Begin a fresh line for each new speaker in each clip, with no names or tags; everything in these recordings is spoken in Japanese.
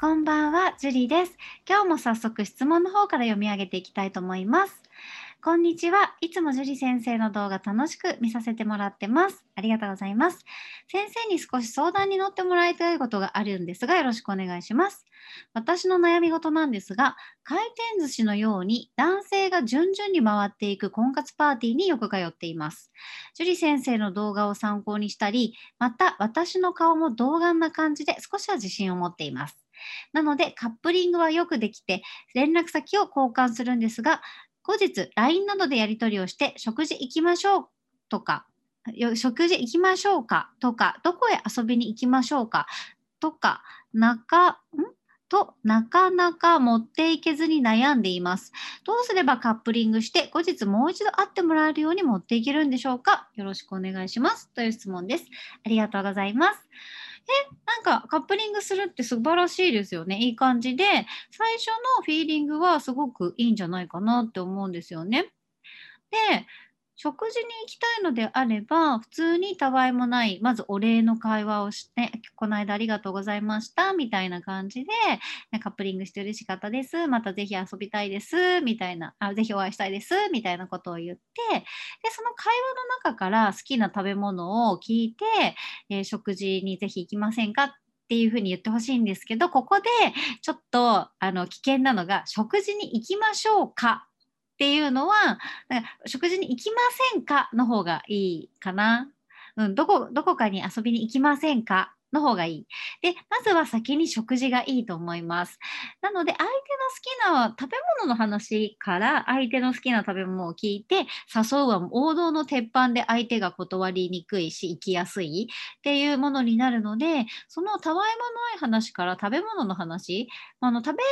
こんばんは、ジュリです。今日も早速質問の方から読み上げていきたいと思います。こんにちは。いつも樹里先生の動画楽しく見させてもらってます。ありがとうございます。先生に少し相談に乗ってもらいたいことがあるんですが、よろしくお願いします。私の悩み事なんですが、回転寿司のように男性が順々に回っていく婚活パーティーによく通っています。樹里先生の動画を参考にしたり、また私の顔も童顔な感じで少しは自信を持っています。なのでカップリングはよくできて連絡先を交換するんですが後日 LINE などでやり取りをして食事行きましょうとか食事行きましょうかとかどこへ遊びに行きましょうかとか中ん？となかなか持っていけずに悩んでいます。どうすればカップリングして後日もう一度会ってもらえるように持っていけるんでしょうか？よろしくお願いします。という質問です。ありがとうございます。え、かカップリングするって素晴らしいですよね。いい感じで、最初のフィーリングはすごくいいんじゃないかなって思うんですよね。で、食事に行きたいのであれば、普通にたわいもない、まずお礼の会話をして、この間ありがとうございました、みたいな感じで、カップリングして嬉しかったです、またぜひ遊びたいです、みたいな、あぜひお会いしたいです、みたいなことを言って、で、その会話の中から好きな食べ物を聞いて、えー、食事にぜひ行きませんか？っていうふうに言ってほしいんですけど、ここでちょっとあの危険なのが、食事に行きましょうかっていうのは、食事に行きませんかの方がいいかな。うん、どこ、どこかに遊びに行きませんかの方がいい。で、まずは先に食事がいいと思います。なので、相手の好きな食べ物の話から相手の好きな食べ物を聞いて、誘うは王道の鉄板で相手が断りにくいし、行きやすいっていうものになるので、そのたわいもない話から食べ物の話、あの食べ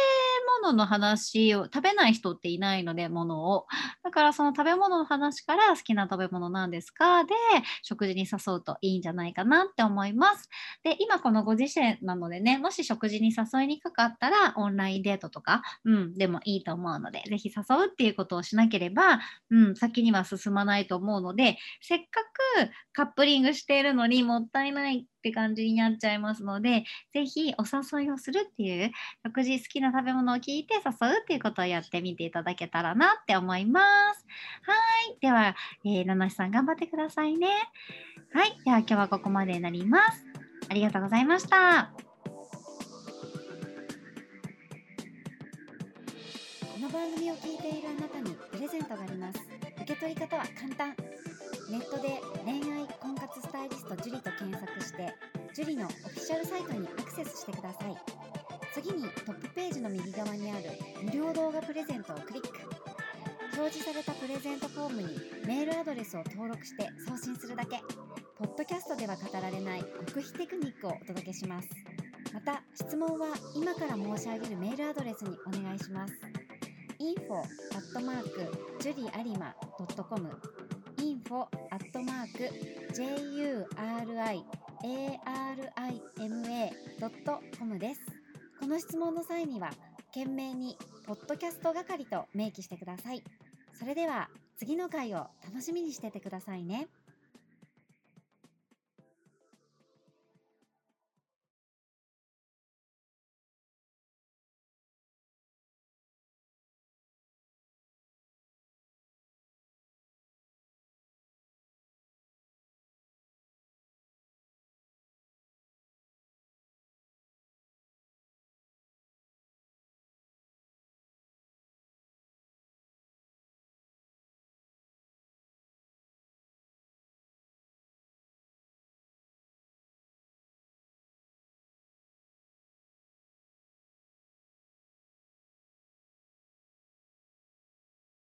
物の話を食べない人っていないので、ものを。だからその食べ物の話から好きな食べ物なんですか？で、食事に誘うといいんじゃないかなって思います。で、今このご時世なのでね、もし食事に誘いにくかったら、オンラインデートとか、うん、でもいいと思うので、ぜひ誘うっていうことをしなければ、うん、先には進まないと思うので、せっかくカップリングしているのにもったいないって感じになっちゃいますので、ぜひお誘いをするっていう、食事好きな食べ物を聞いて誘うっていうことをやってみていただけたらなって思います。はい。では、えー、七七さん頑張ってくださいね。はい。では今日はここまでになります。ありがとうございました。
この番組を聞いているあなたにプレゼントがあります。受け取り方は簡単。ネットで恋愛婚活スタイリスト樹と検索して、樹のオフィシャルサイトにアクセスしてください。次にトップページの右側にある無料動画プレゼントをクリック。表示されたプレゼントフォームにメールアドレスを登録して送信するだけ。ポッドキャストでは語られない極秘テクニックをお届けします。また、質問は今から申し上げるメールアドレスにお願いします。info アットマーク juriarima.com info アットマーク juriarima.com です。この質問の際には、懸命にポッドキャスト係と明記してください。それでは次の回を楽しみにしててくださいね。